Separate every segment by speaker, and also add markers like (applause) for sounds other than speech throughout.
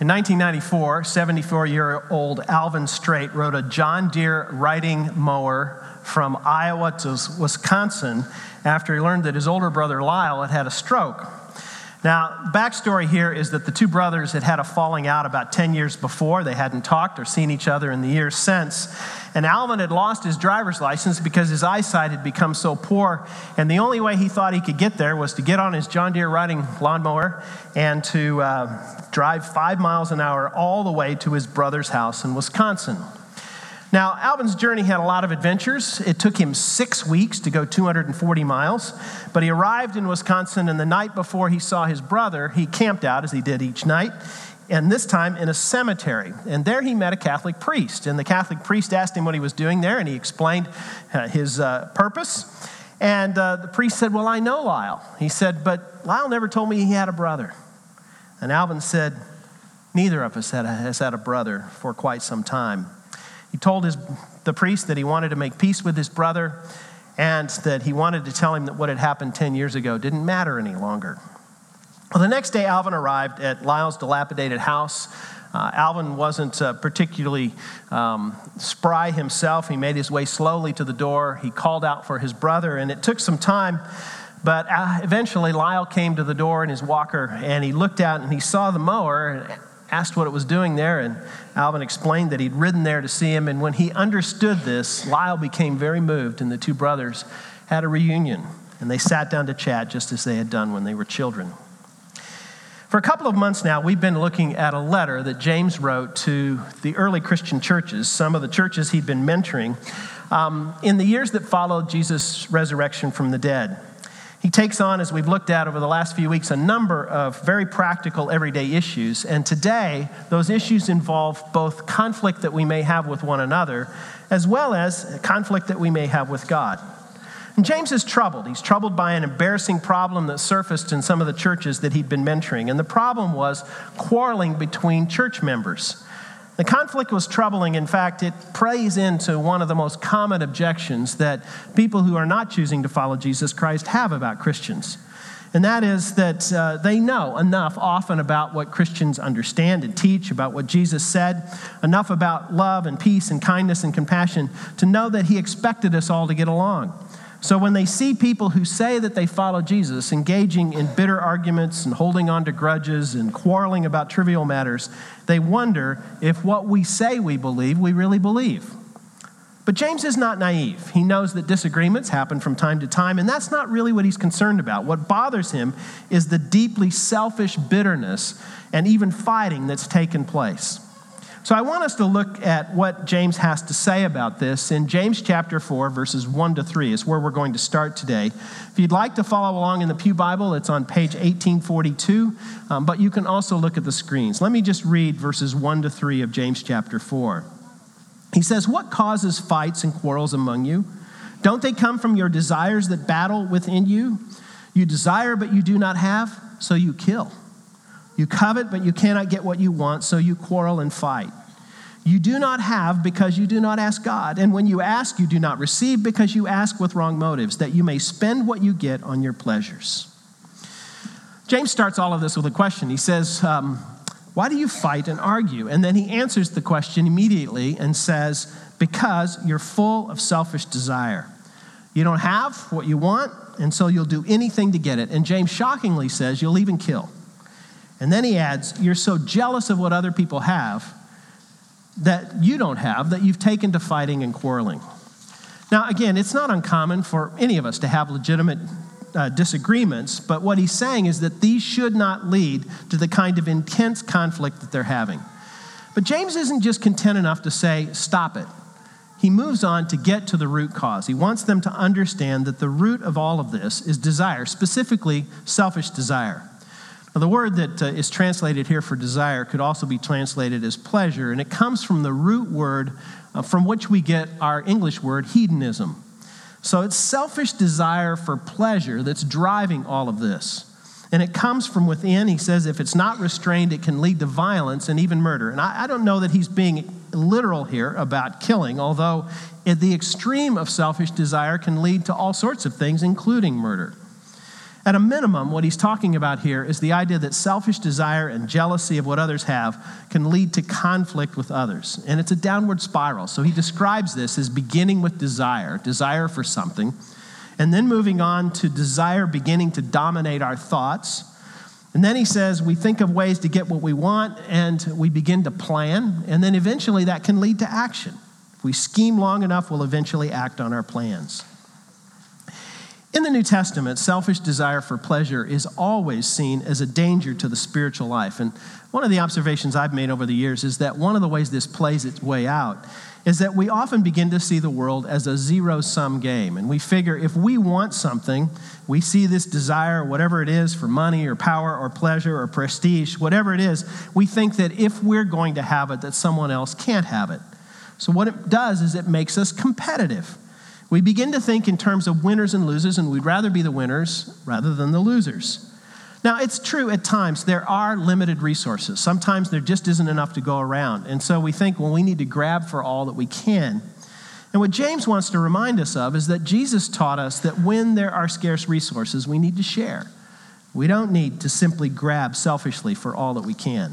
Speaker 1: In 1994, 74 year old Alvin Straight rode a John Deere riding mower from Iowa to Wisconsin after he learned that his older brother Lyle had had a stroke. Now, backstory here is that the two brothers had had a falling out about 10 years before. They hadn't talked or seen each other in the years since. And Alvin had lost his driver's license because his eyesight had become so poor. And the only way he thought he could get there was to get on his John Deere riding lawnmower and to uh, drive five miles an hour all the way to his brother's house in Wisconsin. Now, Alvin's journey had a lot of adventures. It took him six weeks to go 240 miles, but he arrived in Wisconsin, and the night before he saw his brother, he camped out as he did each night, and this time in a cemetery. And there he met a Catholic priest, and the Catholic priest asked him what he was doing there, and he explained uh, his uh, purpose. And uh, the priest said, Well, I know Lyle. He said, But Lyle never told me he had a brother. And Alvin said, Neither of us has had a brother for quite some time. He told his, the priest that he wanted to make peace with his brother and that he wanted to tell him that what had happened 10 years ago didn't matter any longer. Well, the next day, Alvin arrived at Lyle's dilapidated house. Uh, Alvin wasn't uh, particularly um, spry himself. He made his way slowly to the door. He called out for his brother, and it took some time. But uh, eventually, Lyle came to the door in his walker, and he looked out and he saw the mower asked what it was doing there, and Alvin explained that he'd ridden there to see him. And when he understood this, Lyle became very moved, and the two brothers had a reunion, and they sat down to chat just as they had done when they were children. For a couple of months now, we've been looking at a letter that James wrote to the early Christian churches, some of the churches he'd been mentoring, um, in the years that followed Jesus' resurrection from the dead. He takes on, as we've looked at over the last few weeks, a number of very practical everyday issues. And today, those issues involve both conflict that we may have with one another, as well as conflict that we may have with God. And James is troubled. He's troubled by an embarrassing problem that surfaced in some of the churches that he'd been mentoring. And the problem was quarreling between church members. The conflict was troubling. In fact, it plays into one of the most common objections that people who are not choosing to follow Jesus Christ have about Christians. And that is that uh, they know enough often about what Christians understand and teach, about what Jesus said, enough about love and peace and kindness and compassion to know that He expected us all to get along. So when they see people who say that they follow Jesus engaging in bitter arguments and holding on to grudges and quarreling about trivial matters, they wonder if what we say we believe, we really believe. But James is not naive. He knows that disagreements happen from time to time, and that's not really what he's concerned about. What bothers him is the deeply selfish bitterness and even fighting that's taken place. So I want us to look at what James has to say about this in James chapter 4, verses 1 to 3 is where we're going to start today. If you'd like to follow along in the Pew Bible, it's on page 1842, um, but you can also look at the screens. Let me just read verses 1 to 3 of James chapter 4. He says, What causes fights and quarrels among you? Don't they come from your desires that battle within you? You desire, but you do not have, so you kill. You covet, but you cannot get what you want, so you quarrel and fight. You do not have because you do not ask God. And when you ask, you do not receive because you ask with wrong motives, that you may spend what you get on your pleasures. James starts all of this with a question. He says, um, Why do you fight and argue? And then he answers the question immediately and says, Because you're full of selfish desire. You don't have what you want, and so you'll do anything to get it. And James shockingly says, You'll even kill. And then he adds, You're so jealous of what other people have that you don't have that you've taken to fighting and quarreling. Now, again, it's not uncommon for any of us to have legitimate uh, disagreements, but what he's saying is that these should not lead to the kind of intense conflict that they're having. But James isn't just content enough to say, Stop it. He moves on to get to the root cause. He wants them to understand that the root of all of this is desire, specifically selfish desire. Now, the word that uh, is translated here for desire could also be translated as pleasure, and it comes from the root word uh, from which we get our English word hedonism. So it's selfish desire for pleasure that's driving all of this. And it comes from within. He says if it's not restrained, it can lead to violence and even murder. And I, I don't know that he's being literal here about killing, although the extreme of selfish desire can lead to all sorts of things, including murder. At a minimum, what he's talking about here is the idea that selfish desire and jealousy of what others have can lead to conflict with others. And it's a downward spiral. So he describes this as beginning with desire, desire for something, and then moving on to desire beginning to dominate our thoughts. And then he says we think of ways to get what we want and we begin to plan. And then eventually that can lead to action. If we scheme long enough, we'll eventually act on our plans. In the New Testament, selfish desire for pleasure is always seen as a danger to the spiritual life. And one of the observations I've made over the years is that one of the ways this plays its way out is that we often begin to see the world as a zero sum game. And we figure if we want something, we see this desire, whatever it is, for money or power or pleasure or prestige, whatever it is, we think that if we're going to have it, that someone else can't have it. So what it does is it makes us competitive. We begin to think in terms of winners and losers, and we'd rather be the winners rather than the losers. Now, it's true at times there are limited resources. Sometimes there just isn't enough to go around. And so we think, well, we need to grab for all that we can. And what James wants to remind us of is that Jesus taught us that when there are scarce resources, we need to share. We don't need to simply grab selfishly for all that we can.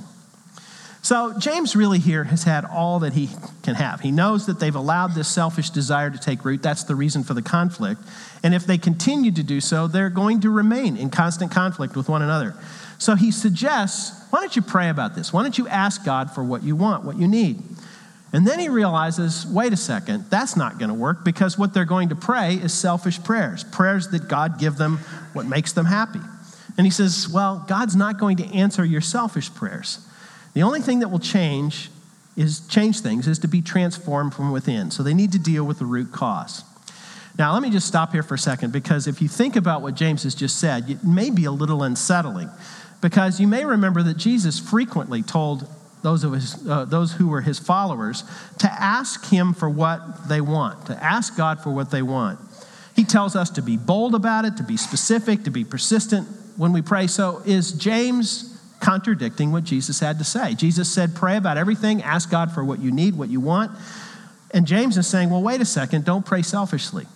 Speaker 1: So, James really here has had all that he can have. He knows that they've allowed this selfish desire to take root. That's the reason for the conflict. And if they continue to do so, they're going to remain in constant conflict with one another. So, he suggests why don't you pray about this? Why don't you ask God for what you want, what you need? And then he realizes wait a second, that's not going to work because what they're going to pray is selfish prayers, prayers that God give them what makes them happy. And he says, well, God's not going to answer your selfish prayers. The only thing that will change is change things is to be transformed from within. So they need to deal with the root cause. Now, let me just stop here for a second because if you think about what James has just said, it may be a little unsettling because you may remember that Jesus frequently told those, of his, uh, those who were his followers to ask him for what they want, to ask God for what they want. He tells us to be bold about it, to be specific, to be persistent when we pray. So, is James contradicting what Jesus had to say. Jesus said, Pray about everything, ask God for what you need, what you want. And James is saying, Well, wait a second, don't pray selfishly.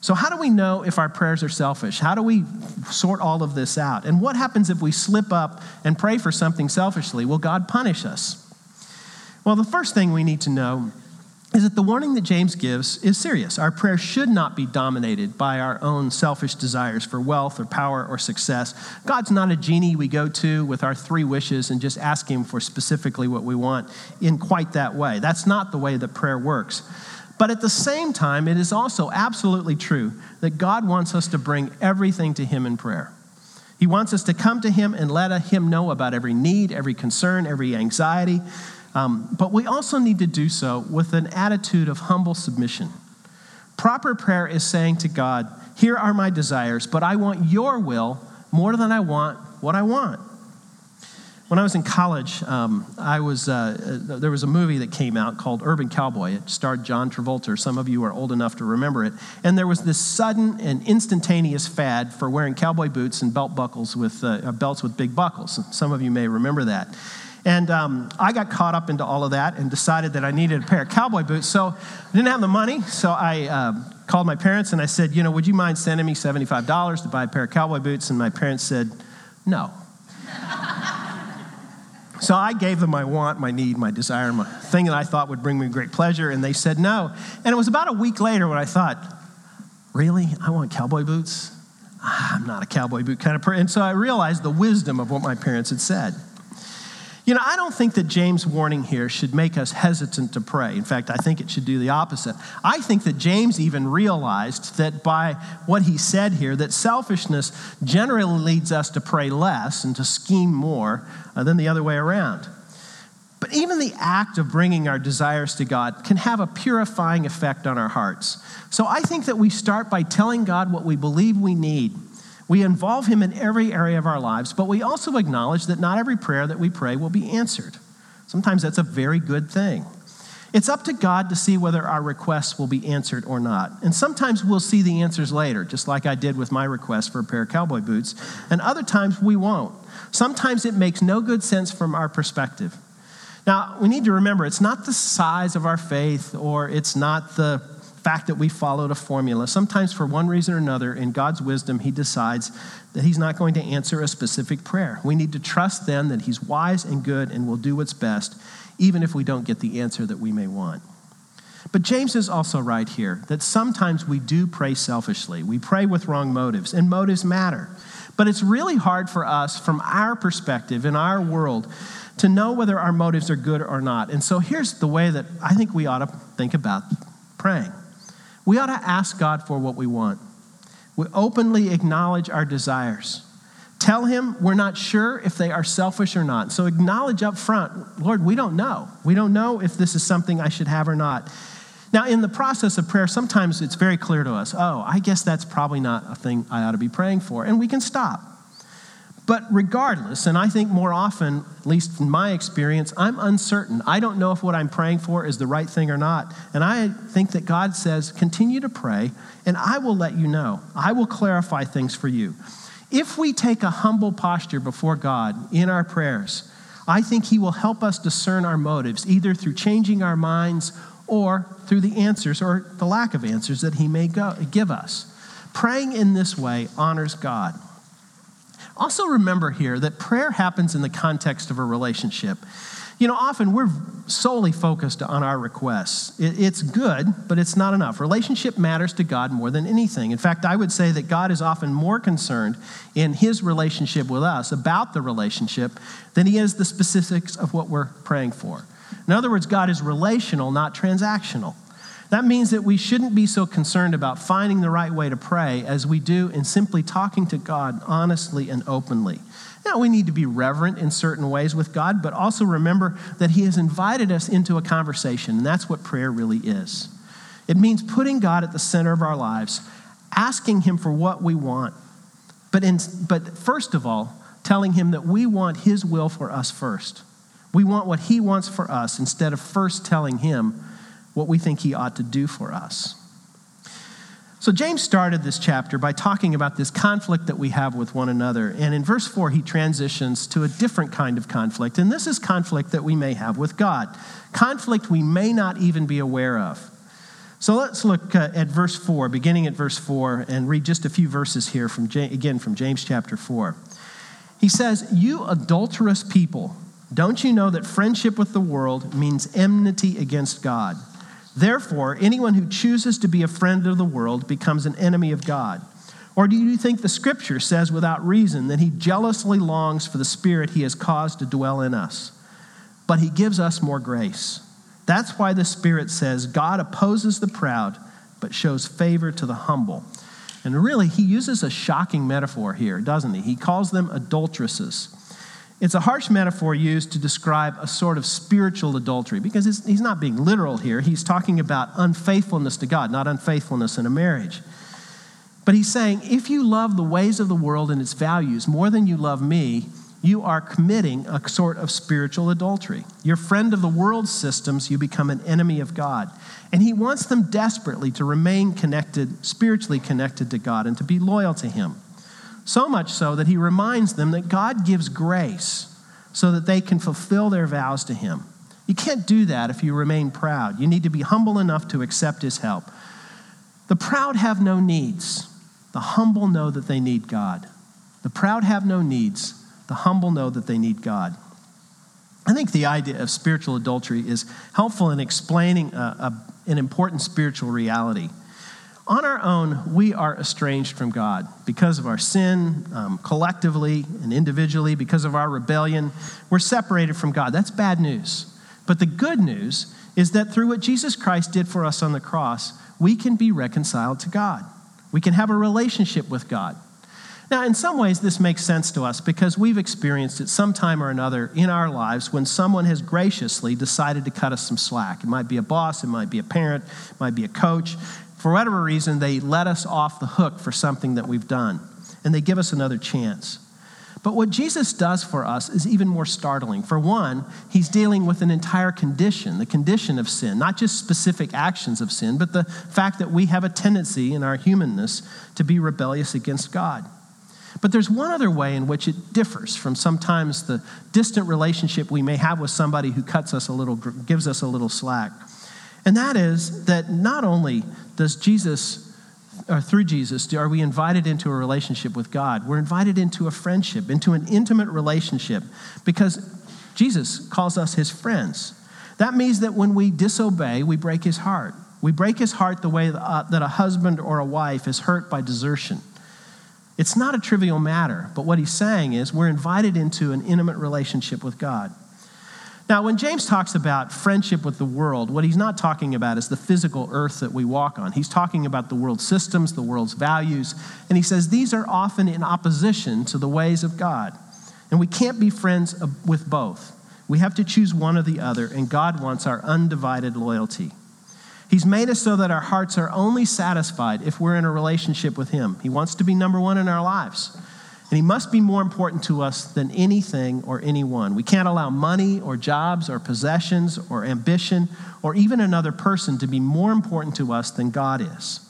Speaker 1: So, how do we know if our prayers are selfish? How do we sort all of this out? And what happens if we slip up and pray for something selfishly? Will God punish us? Well, the first thing we need to know is that the warning that James gives is serious. Our prayer should not be dominated by our own selfish desires for wealth or power or success. God's not a genie we go to with our three wishes and just ask Him for specifically what we want in quite that way. That's not the way that prayer works. But at the same time, it is also absolutely true that God wants us to bring everything to Him in prayer. He wants us to come to Him and let Him know about every need, every concern, every anxiety. Um, but we also need to do so with an attitude of humble submission. Proper prayer is saying to God, Here are my desires, but I want your will more than I want what I want. When I was in college, um, I was, uh, uh, there was a movie that came out called Urban Cowboy. It starred John Travolta. Some of you are old enough to remember it. And there was this sudden and instantaneous fad for wearing cowboy boots and belt buckles with uh, belts with big buckles. Some of you may remember that. And um, I got caught up into all of that and decided that I needed a pair of cowboy boots. So I didn't have the money, so I uh, called my parents and I said, you know, would you mind sending me $75 to buy a pair of cowboy boots? And my parents said, no. (laughs) so I gave them my want, my need, my desire, my thing that I thought would bring me great pleasure, and they said no. And it was about a week later when I thought, really? I want cowboy boots? Ah, I'm not a cowboy boot kind of person. And so I realized the wisdom of what my parents had said. You know, I don't think that James' warning here should make us hesitant to pray. In fact, I think it should do the opposite. I think that James even realized that by what he said here, that selfishness generally leads us to pray less and to scheme more uh, than the other way around. But even the act of bringing our desires to God can have a purifying effect on our hearts. So I think that we start by telling God what we believe we need we involve Him in every area of our lives, but we also acknowledge that not every prayer that we pray will be answered. Sometimes that's a very good thing. It's up to God to see whether our requests will be answered or not. And sometimes we'll see the answers later, just like I did with my request for a pair of cowboy boots, and other times we won't. Sometimes it makes no good sense from our perspective. Now, we need to remember it's not the size of our faith or it's not the fact that we followed a formula. Sometimes, for one reason or another, in God's wisdom, He decides that He's not going to answer a specific prayer. We need to trust then that He's wise and good and will do what's best, even if we don't get the answer that we may want. But James is also right here that sometimes we do pray selfishly. We pray with wrong motives, and motives matter. But it's really hard for us, from our perspective, in our world, to know whether our motives are good or not. And so here's the way that I think we ought to think about praying we ought to ask God for what we want. We openly acknowledge our desires. Tell Him we're not sure if they are selfish or not. So acknowledge up front, Lord, we don't know. We don't know if this is something I should have or not. Now, in the process of prayer, sometimes it's very clear to us, oh, I guess that's probably not a thing I ought to be praying for. And we can stop. But regardless, and I think more often, at least in my experience, I'm uncertain. I don't know if what I'm praying for is the right thing or not. And I think that God says, continue to pray, and I will let you know. I will clarify things for you. If we take a humble posture before God in our prayers, I think He will help us discern our motives, either through changing our minds or through the answers or the lack of answers that He may go, give us. Praying in this way honors God. Also, remember here that prayer happens in the context of a relationship. You know, often we're solely focused on our requests. It's good, but it's not enough. Relationship matters to God more than anything. In fact, I would say that God is often more concerned in his relationship with us about the relationship than he is the specifics of what we're praying for. In other words, God is relational, not transactional. That means that we shouldn't be so concerned about finding the right way to pray as we do in simply talking to God honestly and openly. Now, we need to be reverent in certain ways with God, but also remember that He has invited us into a conversation, and that's what prayer really is. It means putting God at the center of our lives, asking Him for what we want, but, in, but first of all, telling Him that we want His will for us first. We want what He wants for us instead of first telling Him what we think he ought to do for us. So, James started this chapter by talking about this conflict that we have with one another. And in verse 4, he transitions to a different kind of conflict. And this is conflict that we may have with God, conflict we may not even be aware of. So, let's look uh, at verse 4, beginning at verse 4, and read just a few verses here, from again from James chapter 4. He says, You adulterous people, don't you know that friendship with the world means enmity against God? Therefore, anyone who chooses to be a friend of the world becomes an enemy of God. Or do you think the scripture says without reason that he jealously longs for the spirit he has caused to dwell in us? But he gives us more grace. That's why the spirit says God opposes the proud, but shows favor to the humble. And really, he uses a shocking metaphor here, doesn't he? He calls them adulteresses. It's a harsh metaphor used to describe a sort of spiritual adultery because he's not being literal here. He's talking about unfaithfulness to God, not unfaithfulness in a marriage. But he's saying if you love the ways of the world and its values more than you love me, you are committing a sort of spiritual adultery. You're friend of the world's systems, you become an enemy of God. And he wants them desperately to remain connected, spiritually connected to God, and to be loyal to him. So much so that he reminds them that God gives grace so that they can fulfill their vows to him. You can't do that if you remain proud. You need to be humble enough to accept his help. The proud have no needs. The humble know that they need God. The proud have no needs. The humble know that they need God. I think the idea of spiritual adultery is helpful in explaining a, a, an important spiritual reality on our own, we are estranged from God because of our sin, um, collectively and individually, because of our rebellion. We're separated from God. That's bad news. But the good news is that through what Jesus Christ did for us on the cross, we can be reconciled to God. We can have a relationship with God. Now, in some ways, this makes sense to us because we've experienced it sometime or another in our lives when someone has graciously decided to cut us some slack. It might be a boss, it might be a parent, it might be a coach, for whatever reason, they let us off the hook for something that we've done, and they give us another chance. But what Jesus does for us is even more startling. For one, he's dealing with an entire condition, the condition of sin, not just specific actions of sin, but the fact that we have a tendency in our humanness to be rebellious against God. But there's one other way in which it differs from sometimes the distant relationship we may have with somebody who cuts us a little, gives us a little slack. And that is that not only does Jesus or through Jesus, are we invited into a relationship with God? We're invited into a friendship, into an intimate relationship, because Jesus calls us his friends. That means that when we disobey, we break his heart. We break his heart the way uh, that a husband or a wife is hurt by desertion. It's not a trivial matter, but what he's saying is we're invited into an intimate relationship with God. Now, when James talks about friendship with the world, what he's not talking about is the physical earth that we walk on. He's talking about the world's systems, the world's values, and he says these are often in opposition to the ways of God. And we can't be friends with both. We have to choose one or the other, and God wants our undivided loyalty. He's made us so that our hearts are only satisfied if we're in a relationship with Him. He wants to be number one in our lives. And He must be more important to us than anything or anyone. We can't allow money or jobs or possessions or ambition or even another person to be more important to us than God is.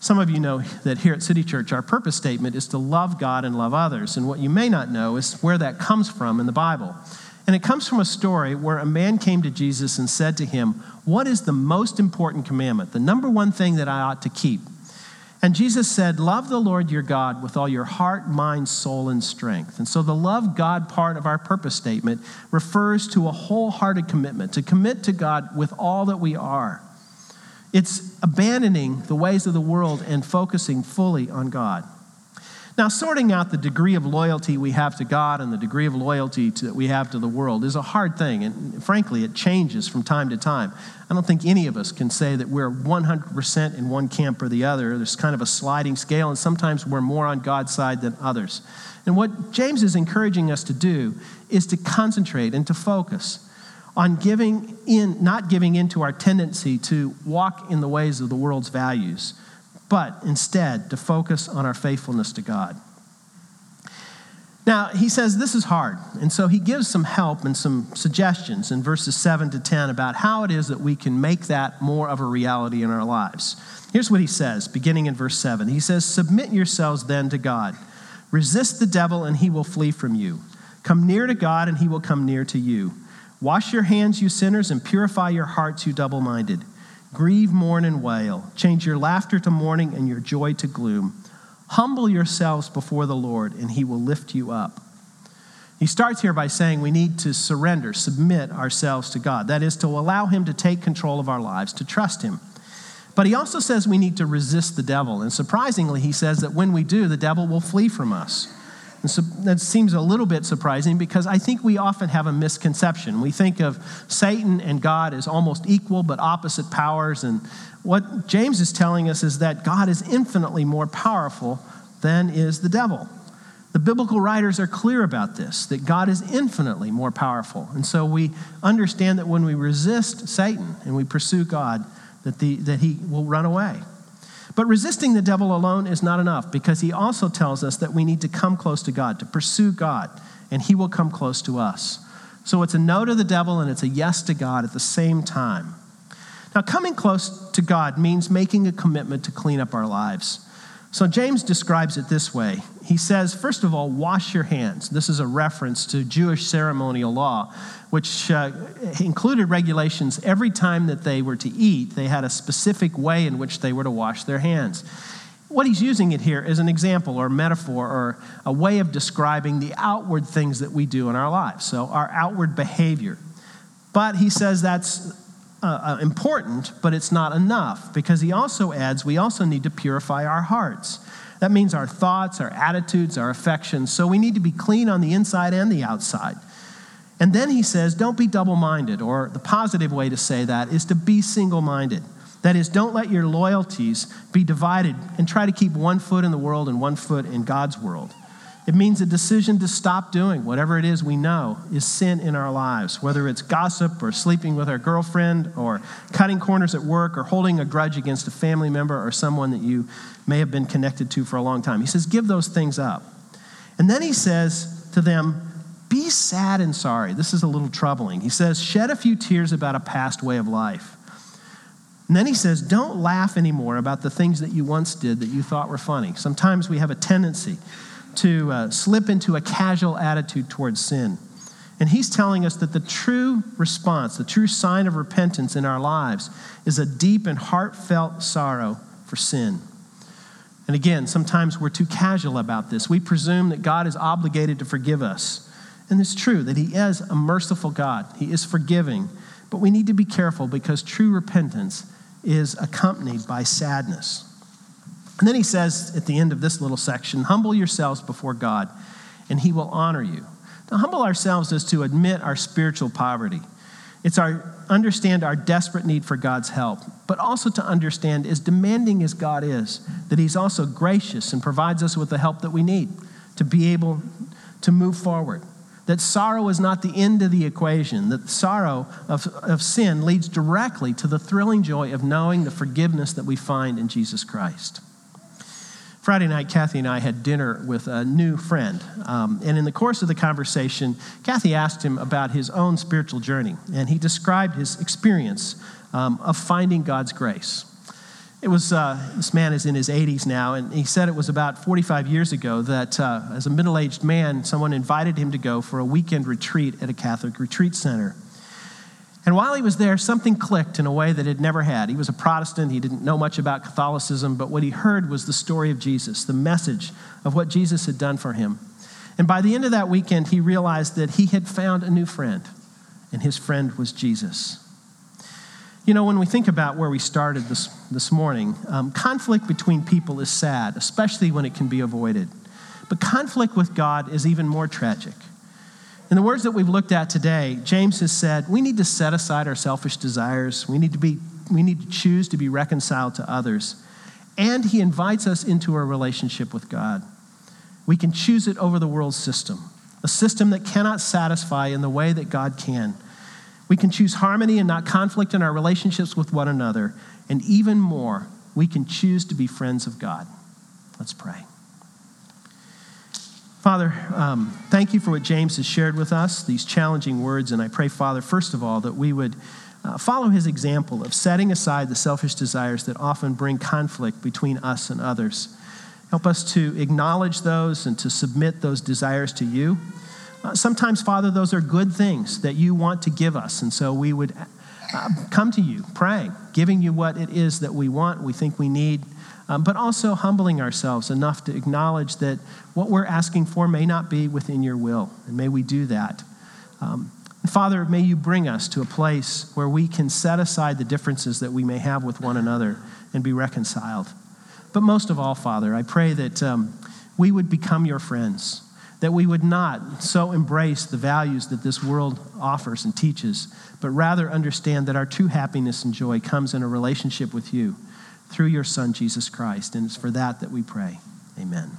Speaker 1: Some of you know that here at City Church, our purpose statement is to love God and love others. And what you may not know is where that comes from in the Bible. And it comes from a story where a man came to Jesus and said to him, What is the most important commandment? The number one thing that I ought to keep? And Jesus said, Love the Lord your God with all your heart, mind, soul, and strength. And so the love God part of our purpose statement refers to a wholehearted commitment, to commit to God with all that we are. It's abandoning the ways of the world and focusing fully on God. Now, sorting out the degree of loyalty we have to God and the degree of loyalty to, that we have to the world is a hard thing. And frankly, it changes from time to time. I don't think any of us can say that we're 100% in one camp or the other. There's kind of a sliding scale, and sometimes we're more on God's side than others. And what James is encouraging us to do is to concentrate and to focus on giving in, not giving in to our tendency to walk in the ways of the world's values but instead to focus on our faithfulness to God. Now, he says this is hard, and so he gives some help and some suggestions in verses 7 to 10 about how it is that we can make that more of a reality in our lives. Here's what he says, beginning in verse 7. He says, Submit yourselves then to God. Resist the devil, and he will flee from you. Come near to God, and he will come near to you. Wash your hands, you sinners, and purify your hearts, you double minded. Grieve, mourn, and wail. Change your laughter to mourning and your joy to gloom. Humble yourselves before the Lord, and he will lift you up. He starts here by saying we need to surrender, submit ourselves to God. That is, to allow him to take control of our lives, to trust him. But he also says we need to resist the devil. And surprisingly, he says that when we do, the devil will flee from us. And so that seems a little bit surprising because I think we often have a misconception. We think of Satan and God as almost equal but opposite powers. And what James is telling us is that God is infinitely more powerful than is the devil. The biblical writers are clear about this, that God is infinitely more powerful. And so we understand that when we resist Satan and we pursue God, that, the, that he will run away. But resisting the devil alone is not enough because he also tells us that we need to come close to God, to pursue God, and he will come close to us. So it's a no to the devil and it's a yes to God at the same time. Now, coming close to God means making a commitment to clean up our lives. So James describes it this way. He says, first of all, wash your hands. This is a reference to Jewish ceremonial law, which uh, included regulations every time that they were to eat, they had a specific way in which they were to wash their hands. What he's using it here is an example or metaphor or a way of describing the outward things that we do in our lives, so our outward behavior. But he says that's uh, uh, important, but it's not enough because he also adds we also need to purify our hearts. That means our thoughts, our attitudes, our affections. So we need to be clean on the inside and the outside. And then he says, don't be double minded, or the positive way to say that is to be single minded. That is, don't let your loyalties be divided and try to keep one foot in the world and one foot in God's world. It means a decision to stop doing whatever it is we know is sin in our lives, whether it's gossip or sleeping with our girlfriend or cutting corners at work or holding a grudge against a family member or someone that you may have been connected to for a long time. He says, give those things up. And then he says to them, be sad and sorry. This is a little troubling. He says, shed a few tears about a past way of life. And then he says, don't laugh anymore about the things that you once did that you thought were funny. Sometimes we have a tendency to uh, slip into a casual attitude towards sin. And he's telling us that the true response, the true sign of repentance in our lives, is a deep and heartfelt sorrow for sin. And again, sometimes we're too casual about this. We presume that God is obligated to forgive us. And it's true that He is a merciful God, He is forgiving. But we need to be careful because true repentance is accompanied by sadness. And then He says at the end of this little section humble yourselves before God, and He will honor you. To humble ourselves is to admit our spiritual poverty. It's our understand our desperate need for God's help, but also to understand, as demanding as God is, that He's also gracious and provides us with the help that we need to be able to move forward. That sorrow is not the end of the equation, that sorrow of, of sin leads directly to the thrilling joy of knowing the forgiveness that we find in Jesus Christ. Friday night, Kathy and I had dinner with a new friend. Um, and in the course of the conversation, Kathy asked him about his own spiritual journey. And he described his experience um, of finding God's grace. It was, uh, this man is in his 80s now, and he said it was about 45 years ago that uh, as a middle aged man, someone invited him to go for a weekend retreat at a Catholic retreat center. And while he was there, something clicked in a way that it never had. He was a Protestant, he didn't know much about Catholicism, but what he heard was the story of Jesus, the message of what Jesus had done for him. And by the end of that weekend, he realized that he had found a new friend, and his friend was Jesus. You know, when we think about where we started this, this morning, um, conflict between people is sad, especially when it can be avoided. But conflict with God is even more tragic. In the words that we've looked at today, James has said we need to set aside our selfish desires. We need to, be, we need to choose to be reconciled to others. And he invites us into a relationship with God. We can choose it over the world system, a system that cannot satisfy in the way that God can. We can choose harmony and not conflict in our relationships with one another. And even more, we can choose to be friends of God. Let's pray. Father, um, thank you for what James has shared with us, these challenging words. And I pray, Father, first of all, that we would uh, follow his example of setting aside the selfish desires that often bring conflict between us and others. Help us to acknowledge those and to submit those desires to you. Uh, sometimes, Father, those are good things that you want to give us. And so we would come to you praying, giving you what it is that we want, we think we need um, but also humbling ourselves enough to acknowledge that what we're asking for may not be within your will, and may we do that. Um, Father, may you bring us to a place where we can set aside the differences that we may have with one another and be reconciled. But most of all, Father, I pray that um, we would become your friends, that we would not so embrace the values that this world offers and teaches, but rather understand that our true happiness and joy comes in a relationship with you through your Son, Jesus Christ. And it's for that that we pray. Amen.